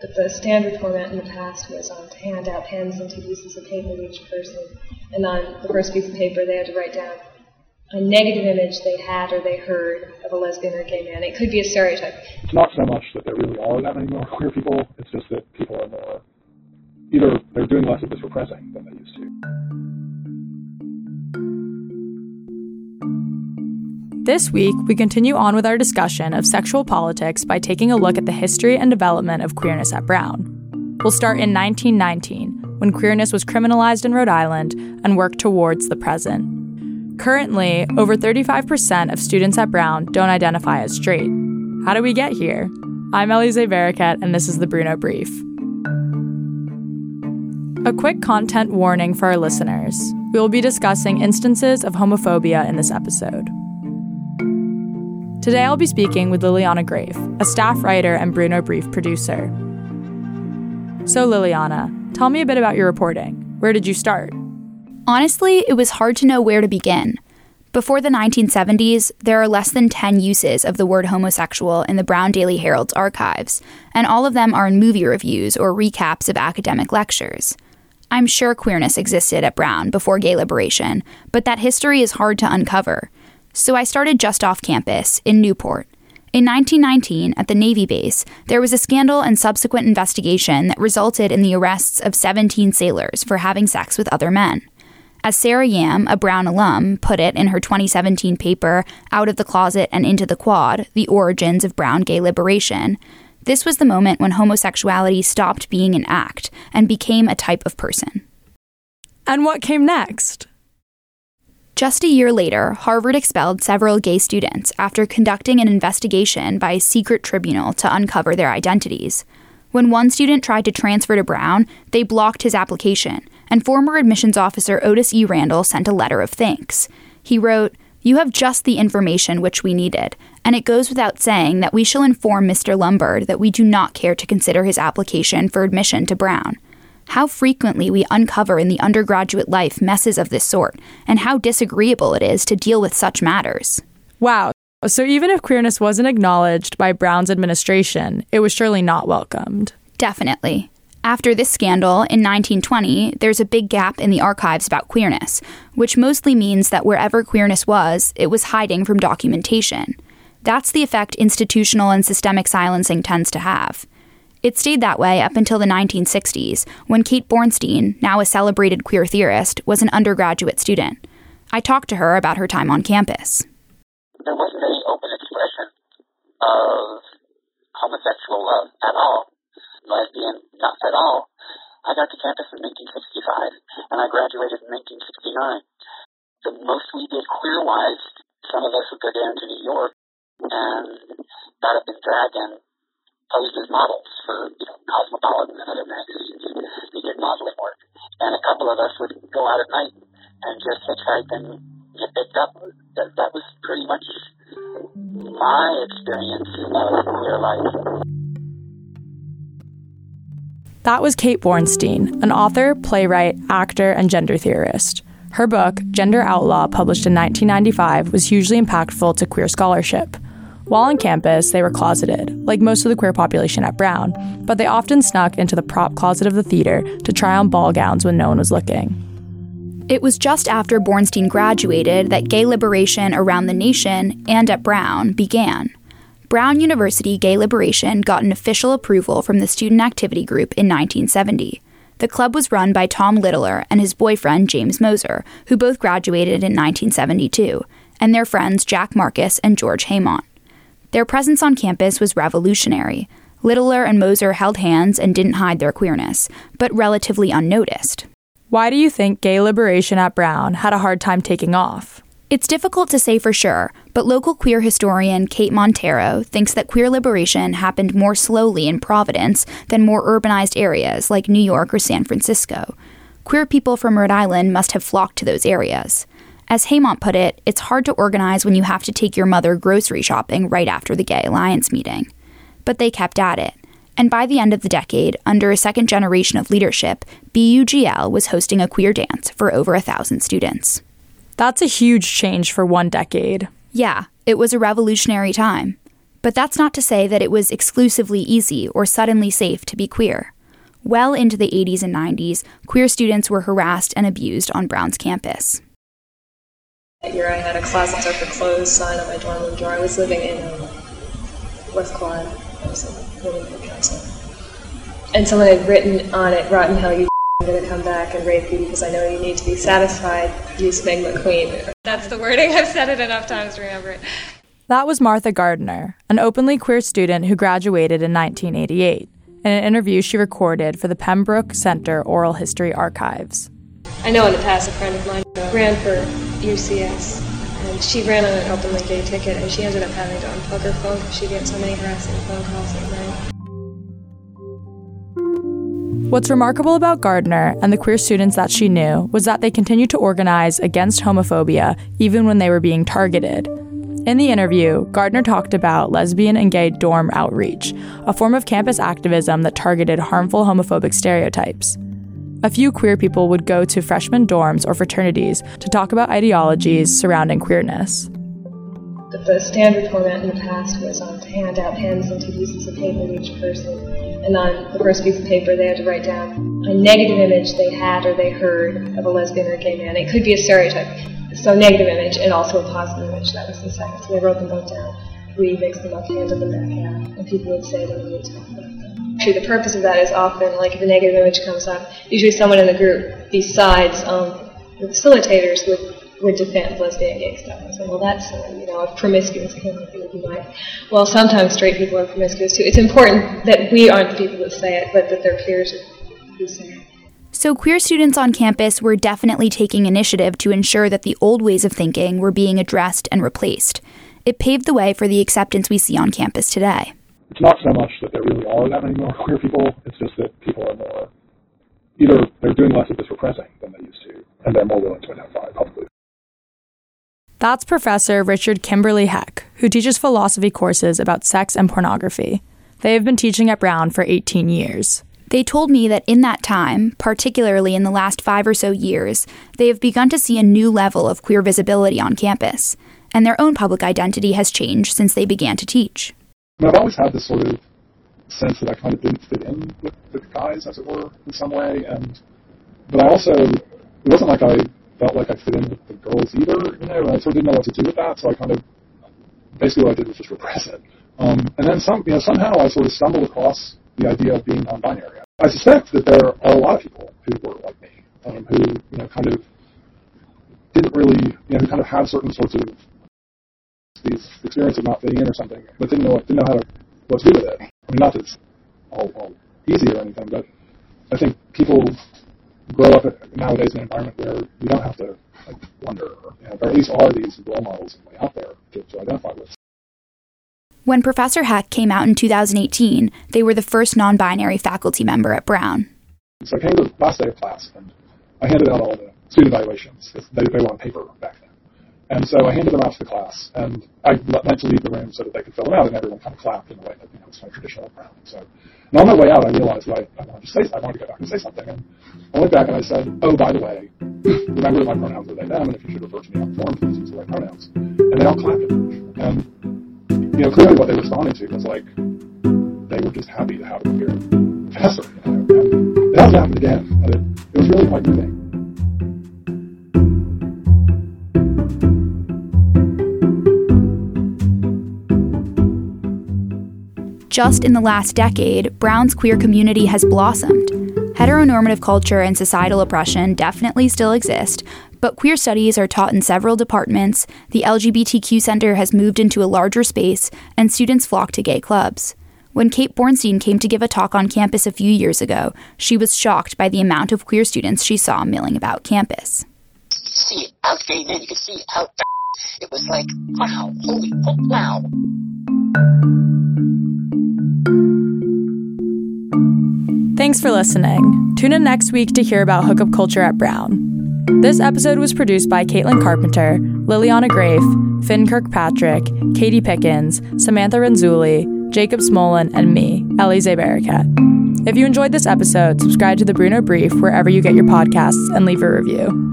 But the standard format in the past was um, to hand out pens and two pieces of paper to each person, and on the first piece of paper they had to write down a negative image they had or they heard of a lesbian or gay man. It could be a stereotype. It's not so much that there really are that many more queer people, it's just that people are more, either they're doing less of this repressing than they used to. This week, we continue on with our discussion of sexual politics by taking a look at the history and development of queerness at Brown. We'll start in 1919, when queerness was criminalized in Rhode Island and work towards the present. Currently, over 35% of students at Brown don't identify as straight. How do we get here? I'm Elize Vericat, and this is the Bruno Brief. A quick content warning for our listeners. We will be discussing instances of homophobia in this episode. Today I'll be speaking with Liliana Greyf, a staff writer and Bruno Brief producer. So, Liliana, tell me a bit about your reporting. Where did you start? Honestly, it was hard to know where to begin. Before the 1970s, there are less than 10 uses of the word homosexual in the Brown Daily Herald's archives, and all of them are in movie reviews or recaps of academic lectures. I'm sure queerness existed at Brown before gay liberation, but that history is hard to uncover. So I started just off campus, in Newport. In 1919, at the Navy base, there was a scandal and subsequent investigation that resulted in the arrests of 17 sailors for having sex with other men. As Sarah Yam, a Brown alum, put it in her 2017 paper, Out of the Closet and Into the Quad The Origins of Brown Gay Liberation, this was the moment when homosexuality stopped being an act and became a type of person. And what came next? Just a year later, Harvard expelled several gay students after conducting an investigation by a secret tribunal to uncover their identities. When one student tried to transfer to Brown, they blocked his application, and former admissions officer Otis E. Randall sent a letter of thanks. He wrote, You have just the information which we needed, and it goes without saying that we shall inform Mr. Lombard that we do not care to consider his application for admission to Brown. How frequently we uncover in the undergraduate life messes of this sort, and how disagreeable it is to deal with such matters. Wow. So even if queerness wasn't acknowledged by Brown's administration, it was surely not welcomed. Definitely. After this scandal, in 1920, there's a big gap in the archives about queerness, which mostly means that wherever queerness was, it was hiding from documentation. That's the effect institutional and systemic silencing tends to have. It stayed that way up until the 1960s, when Kate Bornstein, now a celebrated queer theorist, was an undergraduate student. I talked to her about her time on campus. There wasn't any open expression of homosexual love at all lesbian, not at all. I got to campus in 1965, and I graduated in 1969. The most we did queer-wise, some of us would go down to New York and got up in drag and posed as models for, you know, Cosmopolitan and other magazines. We did modeling work. And a couple of us would go out at night and just hitchhike and get picked up. That, that was pretty much my experience of queer life. That was Kate Bornstein, an author, playwright, actor, and gender theorist. Her book, Gender Outlaw, published in 1995, was hugely impactful to queer scholarship. While on campus, they were closeted, like most of the queer population at Brown, but they often snuck into the prop closet of the theater to try on ball gowns when no one was looking. It was just after Bornstein graduated that gay liberation around the nation and at Brown began. Brown University Gay Liberation got an official approval from the Student Activity Group in 1970. The club was run by Tom Littler and his boyfriend James Moser, who both graduated in 1972, and their friends Jack Marcus and George Haymont. Their presence on campus was revolutionary. Littler and Moser held hands and didn't hide their queerness, but relatively unnoticed. Why do you think gay liberation at Brown had a hard time taking off? It's difficult to say for sure, but local queer historian Kate Montero thinks that queer liberation happened more slowly in Providence than more urbanized areas like New York or San Francisco. Queer people from Rhode Island must have flocked to those areas. As Haymont put it, it's hard to organize when you have to take your mother grocery shopping right after the Gay Alliance meeting. But they kept at it. And by the end of the decade, under a second generation of leadership, BUGL was hosting a queer dance for over a thousand students. That's a huge change for one decade. Yeah, it was a revolutionary time. But that's not to say that it was exclusively easy or suddenly safe to be queer. Well into the 80s and 90s, queer students were harassed and abused on Brown's campus. That year I had a closets are for clothes sign on my dorm room door. I was living in um, West Quad. I was living in the council. And someone had written on it, Rotten Hell, you I'm going to come back and rape you because I know you need to be satisfied. Use Meg McQueen. That's the wording. I've said it enough times to remember it. That was Martha Gardner, an openly queer student who graduated in 1988, in an interview she recorded for the Pembroke Center Oral History Archives. I know in the past a friend of mine ran for UCS, and she ran on an openly gay ticket, and she ended up having to unplug her phone because she'd get so many harassing phone calls at night. What's remarkable about Gardner and the queer students that she knew was that they continued to organize against homophobia even when they were being targeted. In the interview, Gardner talked about lesbian and gay dorm outreach, a form of campus activism that targeted harmful homophobic stereotypes. A few queer people would go to freshman dorms or fraternities to talk about ideologies surrounding queerness. The standard format in the past was um, to hand out pens and two pieces of paper to each person and on the first piece of paper they had to write down a negative image they had or they heard of a lesbian or gay man. It could be a stereotype. So negative image and also a positive image. That was the second. So they wrote them both down. We mixed them up, handed them back out, and people would say we would talk about them. Actually, the purpose of that is often, like if a negative image comes up, usually someone in the group, besides um, the facilitators, would would defend lesbian gay stuff. Said, well, that's, uh, you know, a promiscuous community would be well, sometimes straight people are promiscuous too. It's important that we aren't the people that say it, but that their peers are who say it. So, queer students on campus were definitely taking initiative to ensure that the old ways of thinking were being addressed and replaced. It paved the way for the acceptance we see on campus today. It's not so much that there really are that many more queer people, it's just that people are more, either they're doing less of this repressing than they used to, and they're more willing to identify publicly. That's Professor Richard Kimberly Heck, who teaches philosophy courses about sex and pornography. They have been teaching at Brown for 18 years. They told me that in that time, particularly in the last five or so years, they have begun to see a new level of queer visibility on campus, and their own public identity has changed since they began to teach. I've always had this sort of sense that I kind of didn't fit in with the guys, as it were, in some way, and but I also it wasn't like I felt like I fit in with the girls either, you know, and I sort of didn't know what to do with that, so I kind of basically what I did was just repress it. Um, and then some, you know, somehow I sort of stumbled across the idea of being non-binary. I suspect that there are a lot of people who were like me, um, who you know kind of didn't really, you know, who kind of had certain sorts of these experiences of not fitting in or something, but didn't know didn't know how to what to do with it. I mean, not that it's all, all easy or anything, but I think people grow up nowadays in an environment where you don't have to like, wonder, or, you know, at least are these role models out there to, to identify with. When Professor Heck came out in 2018, they were the first non binary faculty member at Brown. So I came to the last day of class and I handed out all the student evaluations. They, they were on paper back. And so I handed them out to the class, and I meant to leave the room so that they could fill them out, and everyone kind of clapped in a way that you know, it's of traditional Brown. So, and on my way out, I realized that I, I wanted to say I wanted to go back and say something, and I went back and I said, "Oh, by the way, remember that my pronouns are they them, and if you should refer to me on the form, please use the right pronouns." And they all clapped. And you know, clearly what they responded to was like they were just happy to have a queer professor. You know? And it hasn't happened again, and it, it was really quite moving. Just in the last decade, Brown's queer community has blossomed. Heteronormative culture and societal oppression definitely still exist, but queer studies are taught in several departments, the LGBTQ Center has moved into a larger space, and students flock to gay clubs. When Kate Bornstein came to give a talk on campus a few years ago, she was shocked by the amount of queer students she saw milling about campus. You see out gay men, you could see out. It was like, wow, holy, oh, wow. Thanks for listening. Tune in next week to hear about hookup culture at Brown. This episode was produced by Caitlin Carpenter, Liliana Greyf, Finn Kirkpatrick, Katie Pickens, Samantha Renzulli, Jacob Smolin, and me, Ellie Zabarakat. If you enjoyed this episode, subscribe to the Bruno Brief wherever you get your podcasts and leave a review.